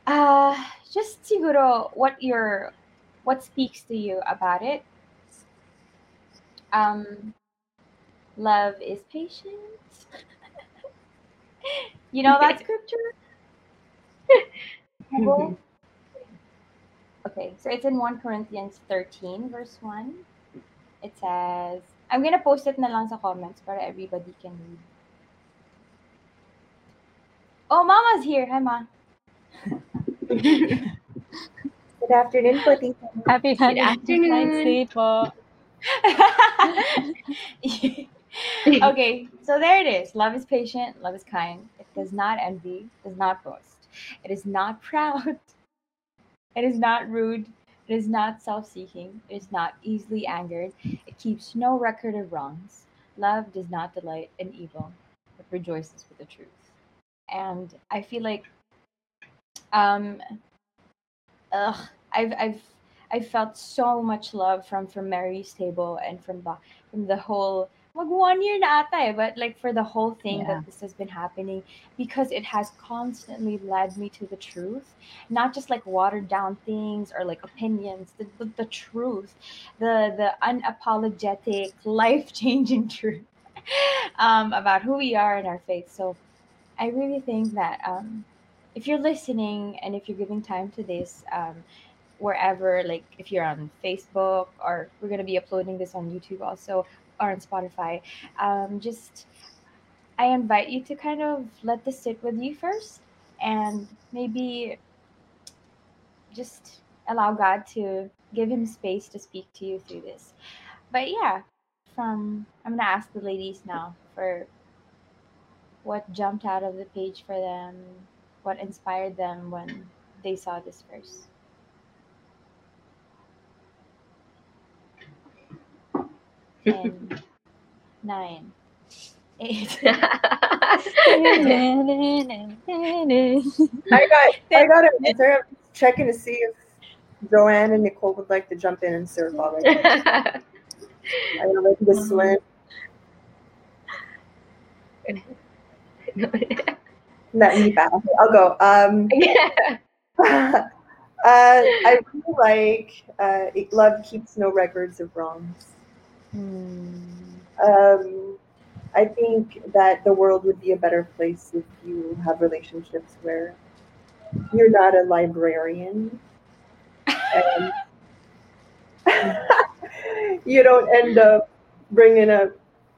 uh, just siguro what your what speaks to you about it. Um, love is patient. [laughs] you know that [laughs] scripture? okay, so it's in 1 Corinthians 13, verse 1. It says, I'm gonna post it na lang sa comments para everybody can read. Oh, Mama's here. Hi, Ma. [laughs] Good afternoon po, Tita. Happy Good afternoon. Valentine's Day po. [laughs] okay, so there it is. Love is patient, love is kind. It does not envy, does not boast. It is not [laughs] proud. It is not rude. It is not self seeking. It is not easily angered. It keeps no record of wrongs. Love does not delight in evil, but rejoices with the truth. And I feel like um ugh, I've I've I felt so much love from from Mary's table and from the from the whole mag one year na ata eh, but like for the whole thing Yeah. that this has been happening because it has constantly led me to the truth not just like watered down things or like opinions the, the, the truth the the unapologetic [laughs] life changing truth [laughs] um, about who we are in our faith so i really think that um, if you're listening and if you're giving time to this um, wherever like if you're on facebook or we're going to be uploading this on youtube also or on spotify um, just i invite you to kind of let this sit with you first and maybe just allow god to give him space to speak to you through this. But yeah from i'm going to ask the ladies now for what jumped out of the page for them what inspired them when they saw this verse ten, [laughs] nine, eight. [laughs] I got I got an answer. I'm checking to see if Joanne and Nicole would like to jump in and serve already. [laughs] I know like this one. Not me back. I'll go. Um [laughs] [laughs] uh, I really like uh, love keeps no records of wrongs. Um, I think that the world would be a better place if you have relationships where you're not a librarian and [laughs] you don't end up bringing up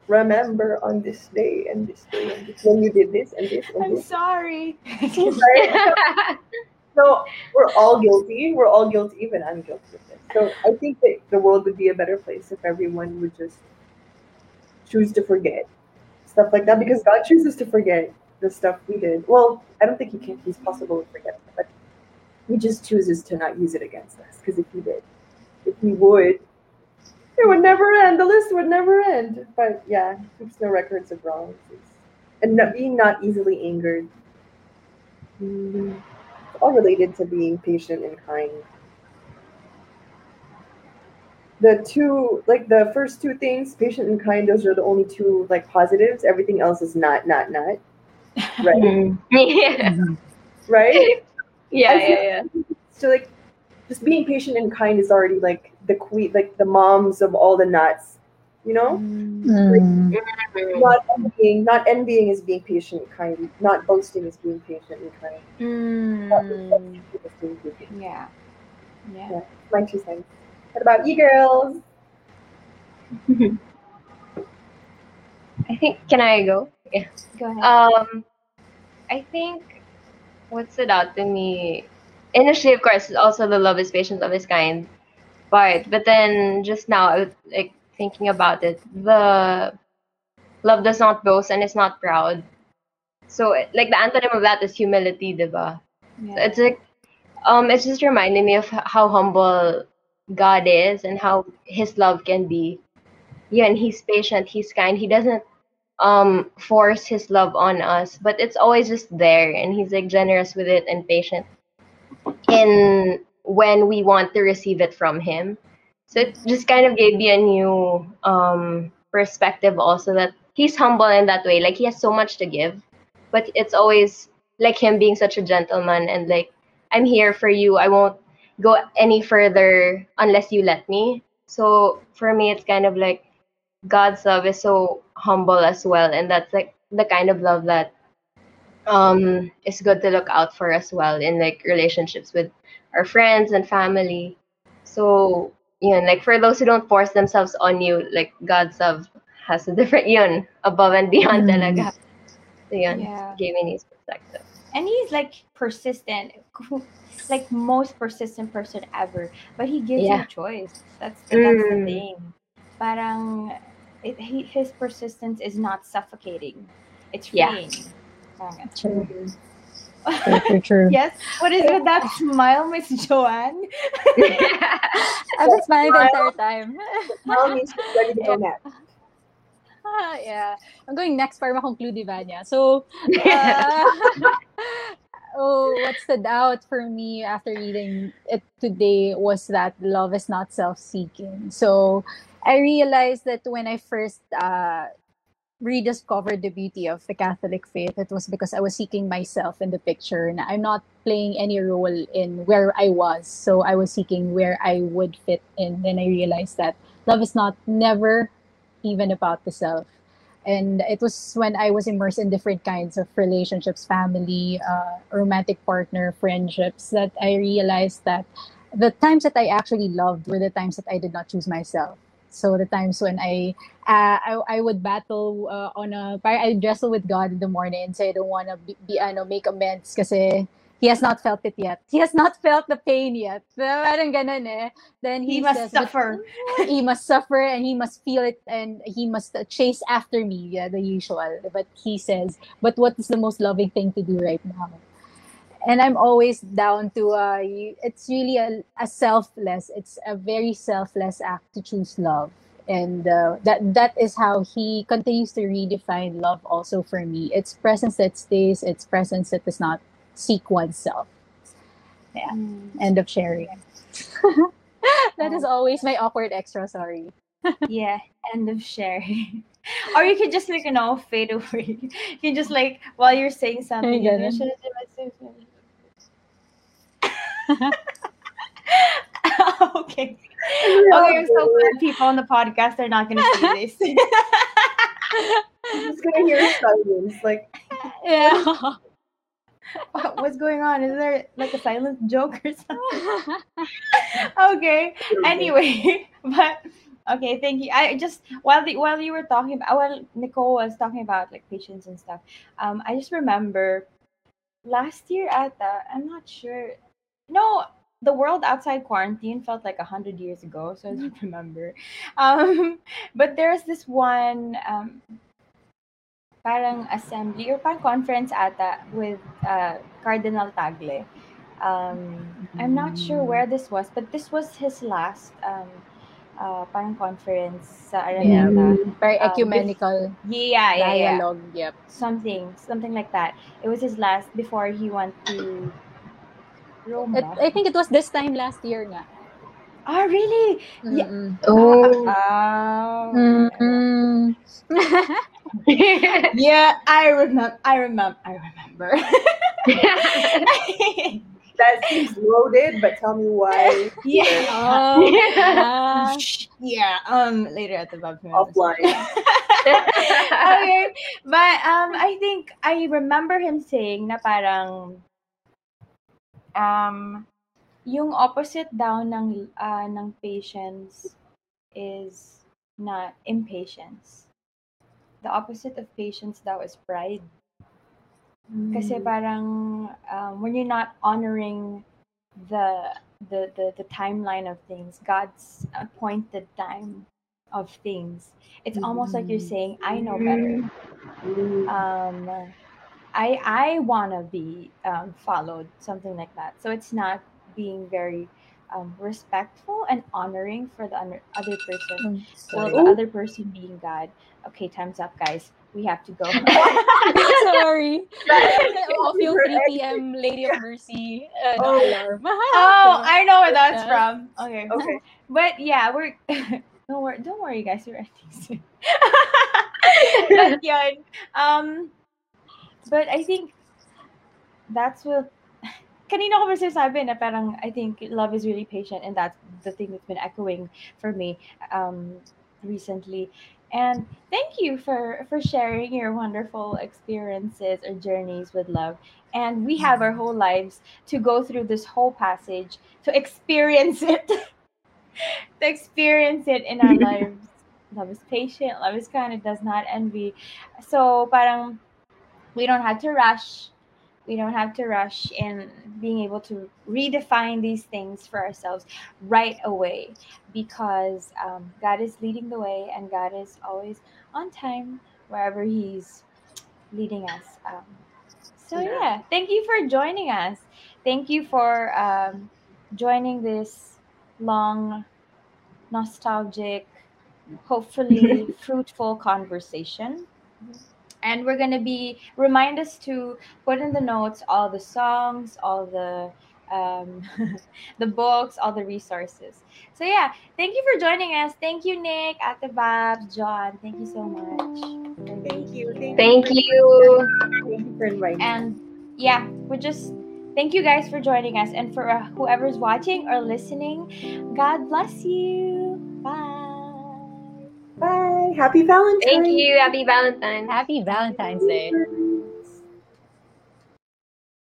remember on this day and this day and this when you did this and this and I'm this. sorry. Right? [laughs] So we're all guilty. We're all guilty. Even I'm guilty of this. So I think that the world would be a better place if everyone would just choose to forget stuff like that because God chooses to forget the stuff we did. Well, I don't think he can. He's possible to forget, but he just chooses to not use it against us. Because if he did, if he would, it would never end. The list would never end. But yeah, keeps no records of wrongs, and not, being not easily angered. Mm, it's all related to being patient and kind. The two, like the first two things, patient and kind, those are the only two like positives. Everything else is not, not, not. Right? [laughs] [laughs] yeah. right? Yeah, yeah, yeah. So like, just being patient and kind is already like the queen, like the moms of all the nuts, You know, Mm. not envying, not envying is being patient and kind. Not boasting is being patient and kind. Not Mm, patient. yeah. Yeah. Yeah. My two cents. What about you girls? I think can I go? Yeah. Go ahead. Um, I think what stood out to me initially, of course, is also the love is patience of his kind part. But then just now, I was, like thinking about it, the love does not boast and is not proud. So like the antonym of that is humility, diba? So it's like um it's just reminding me of how humble God is and how his love can be. Yeah, and he's patient, he's kind. He doesn't um force his love on us, but it's always just there and he's like generous with it and patient in when we want to receive it from him. So it just kind of gave me a new um perspective also that he's humble in that way. Like he has so much to give, but it's always like him being such a gentleman and like I'm here for you. I won't go any further unless you let me. So for me it's kind of like God's love is so humble as well and that's like the kind of love that um is good to look out for as well in like relationships with our friends and family. So yun, like for those who don't force themselves on you, like God's love has a different [laughs] yun, above and beyond Mm. talaga. So yun, Yeah. gave me this perspective. and he's like persistent [laughs] like most persistent person ever but he gives you Yeah. a choice that's the, that's the Mm. thing parang it, he, his persistence is not suffocating it's Yeah. freeing Parang True. True, true, true. yes what is with that smile miss joanne [laughs] I've been smiling the entire time. Tell me she's ready to go [laughs] next. Ah, [laughs] yeah. I'm going next para makonclude, di ba niya? So, uh, oh, what stood out for me after reading it today was that love is not self-seeking. So, I realized that when I first uh, rediscovered the beauty of the Catholic faith, it was because I was seeking myself in the picture. And I'm not playing any role in where I was. So I was seeking where I would fit in. Then I realized that love is not never even about the self. And it was when I was immersed in different kinds of relationships, family, uh, romantic partner, friendships, that I realized that the times that I actually loved were the times that I did not choose myself. So the times when I uh, I, I would battle uh, on a I wrestle with God in the morning and say I don't want to be, be ano make amends kasi he has not felt it yet. He has not felt the pain yet. Parang ganun eh. Then he, He must says, "But suffer." he must suffer and he must feel it and he must uh, chase after me. Yeah, the usual. But he says, but what is the most loving thing to do right now? And I'm always down to uh, y- it's really a, a selfless. It's a very selfless act to choose love, and uh, that that is how he continues to redefine love. Also for me, it's presence that stays. It's presence that does not seek oneself. Yeah. Mm, End of sharing. [laughs] that is always my awkward extra. Sorry. [laughs] yeah end of sharing [laughs] or you can just like you know fade away you can just like while you're saying something you know, ganun. "Should I do my thing?" okay okay i'm so glad people on the podcast are not gonna see this [laughs] I'm just gonna hear silence. Like, Yeah. What's going on is there like a silent joke or something [laughs] okay anyway [laughs] but okay thank you i just while the while you were talking about while nicole was talking about like patience and stuff um i just remember last year at the i'm not sure no the world outside quarantine felt like a hundred years ago so i don't [laughs] remember um [laughs] but there's this one um parang assembly or parang conference ata with uh, Cardinal Tagle. Um, I'm not sure where this was, but this was his last um, uh, parang conference sa Yeah. Araneta. Very Um, ecumenical Yeah, yeah, yeah. dialogue. Yep. Something, something like that. It was his last before he went to It. I think it was this time last year nga. Ah, really? Yeah. Mm-mm. Oh. Oh. Mm-mm. [laughs] Yeah, I remember. I remember. I [laughs] remember. that seems loaded, but tell me why. yeah. Oh, [laughs] yeah. yeah, um, later at the Bob Offline. okay, but um, I think I remember him saying na parang um, yung opposite daw ng ah, ng patience is not impatience. The opposite of patience daw is pride. Kasi Mm. parang um, when you're not honoring the, the the the timeline of things, God's appointed time of things, it's almost like you're Mhm. saying, "I know better." Mm. Um, I I wanna be um, followed, something like that. So it's not being very um, respectful and honoring for the other other person. Well, the other person being God. Okay, time's up, guys. We have to go. [laughs] Sorry. [laughs] Yung Super 3 p.m. Lady of Mercy uh, Oh. [laughs] alarm. Oh, I know where that's from. Okay. Okay. But yeah, we're don't worry, don't worry guys, we're ending soon. but yun. Um but I think that's what kanina ko ba sinasabi na parang I think love is really patient and that's the thing that's been echoing for me um recently. And thank you for for sharing your wonderful experiences or journeys with love. And we have our whole lives to go through this whole passage to experience it [laughs] to experience it in our [laughs] lives love is patient love is kind it does not envy so parang we don't have to rush. We don't have to rush in being able to redefine these things for ourselves right away because um, god is leading the way and god is always on time wherever he's leading us um, so Yeah. yeah thank you for joining us. Thank you for um, joining this long nostalgic hopefully [laughs] fruitful conversation and we're going to be remind us to put in the notes all the songs all the um, [laughs] the books all the resources so yeah thank you for joining us thank you nick Ate Babs, john thank you so much for Thank you. here. Thank, Thank you. Thank you for inviting. and yeah we're just thank you guys for joining us and for uh, whoever's watching or listening god bless you bye Bye. Happy Valentine's. Thank you. Happy Valentine's. Happy Valentine's Day.